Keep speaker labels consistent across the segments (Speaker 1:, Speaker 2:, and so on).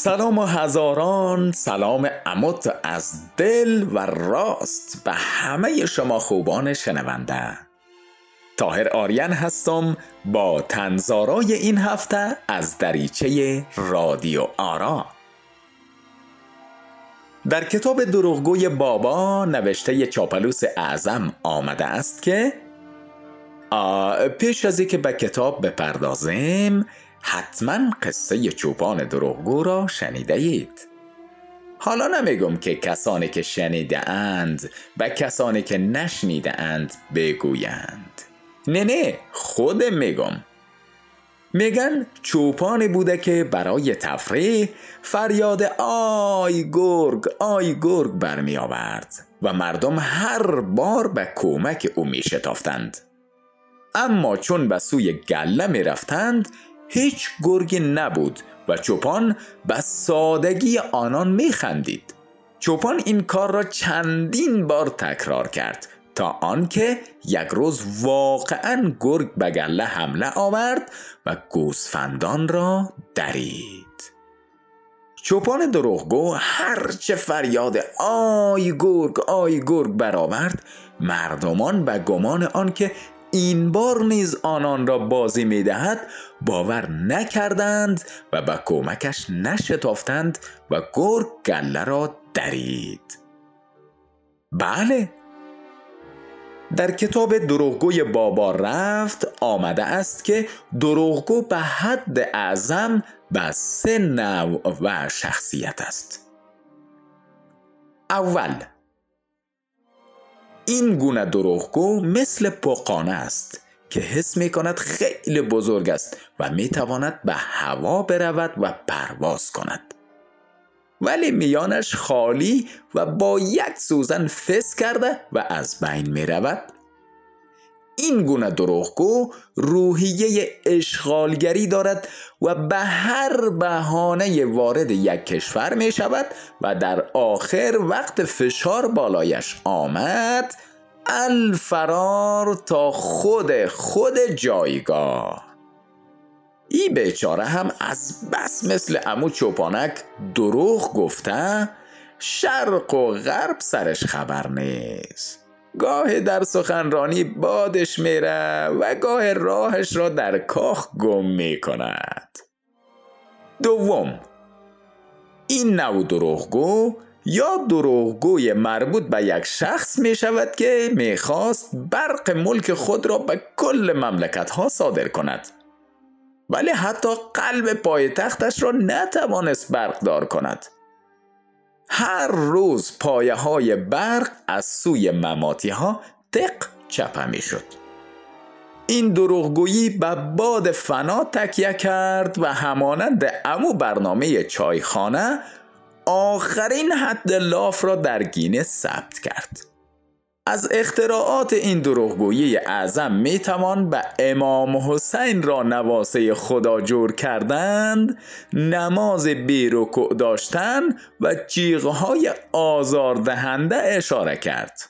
Speaker 1: سلام و هزاران سلام اموت از دل و راست به همه شما خوبان شنونده. تاهر آریان هستم با تنزارای این هفته از دریچه رادیو آرا. در کتاب دروغگوی بابا نوشته چاپلوس اعظم آمده است که پیش از که به کتاب بپردازیم حتما قصه چوپان دروغگو را شنیده اید حالا نمیگم که کسانی که شنیده اند و کسانی که نشنیده اند بگویند. نه نه خود میگم. میگن چوپانی بوده که برای تفریح فریاد آی گرگ آی گرگ برمی آورد و مردم هر بار به کمک او می شتافتند اما چون به سوی گله می رفتند هیچ گرگی نبود و چوپان به سادگی آنان می خندید چوپان این کار را چندین بار تکرار کرد تا آنکه یک روز واقعا گرگ به گله حمله آورد و گوسفندان را درید. چوپان دروغگو هرچه فریاد آی گرگ آی گرگ برآورد مردمان به گمان آنکه این بار نیز آنان را بازی می دهد باور نکردند و به کمکش نشتافتند و گرگ گله را درید. بله. در کتاب دروغگوی بابا رفت آمده است که دروغگو به حد اعظم به سه نوع و شخصیت است. اول این گونه دروغگو مثل پقانه است که حس می کند خیلی بزرگ است و می تواند به هوا برود و پرواز کند. ولی میانش خالی و با یک سوزن فس کرده و از بین می رود این گونه دروغگو روحیه اشغالگری دارد و به هر بهانه وارد یک کشور می شود و در آخر وقت فشار بالایش آمد. الفرار تا خود خود جایگاه. ای بیچاره هم از بس مثل امو چوپانک دروغ گفته شرق و غرب سرش خبر نیست. گاه در سخنرانی بادش میره و گاه راهش را در کاخ گم می کند دوم این نوع دروغگو یا دروغگوی مربوط به یک شخص می شود که می خواست برق ملک خود را به کل مملکت ها صادر کند. ولی حتی قلب پایتختش را نتوانست برقدار کند. هر روز پایه های برق از سوی مماتی ها تق چپه می شد این دروغگویی به باد فنا تکیه کرد و همانند امو برنامه چایخانه آخرین حد لاف را در گینه ثبت کرد. از اختراعات این دروغگویی اعظم می توان به امام حسین را نواسه خدا جور کردند نماز بیرکع داشتن و جیغهای آزاردهنده اشاره کرد.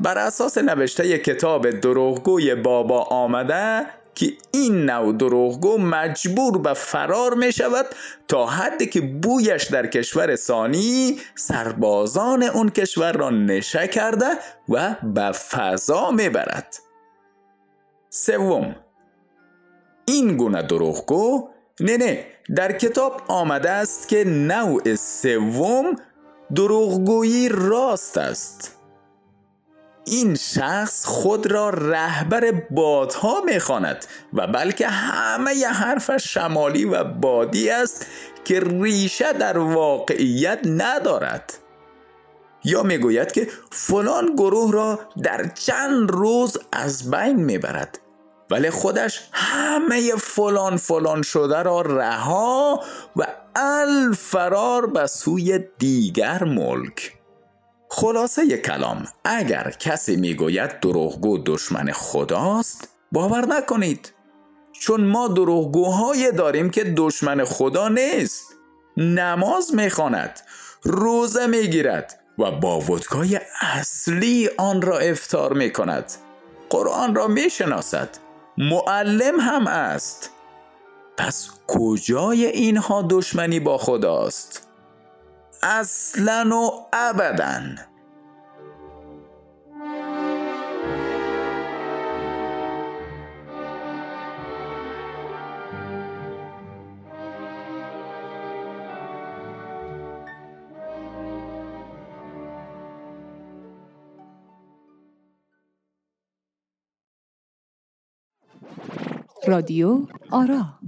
Speaker 1: بر اساس نوشته کتاب دروغگوی بابا آمده که این نوع دروغگو مجبور به فرار می شود تا حدی که بویش در کشور ثانی سربازان اون کشور را نشه کرده و به فضا می برد سوم این گونه دروغگو نه نه در کتاب آمده است که نوع سوم دروغگویی راست است. این شخص خود را رهبر بادها می‌خواند و بلکه همه ی حرفش شمالی و بادی است که ریشه در واقعیت ندارد. یا می‌گوید که فلان گروه را در چند روز از بین می‌برد ولی خودش همه فلان فلان شده را رها و الفرار به سوی دیگر ملک. خلاصه کلام اگر کسی می‌گوید دروغگو دشمن خداست باور نکنید. چون ما دروغگوهای داریم که دشمن خدا نیست. نماز می‌خواند روزه می‌گیرد و با ودکای اصلی آن را افتار می‌کند. قرآن را می‌شناسد. معلم هم است. پس کجای اینها دشمنی با خداست؟ اصلا و ابدا.
Speaker 2: رادیو آرا.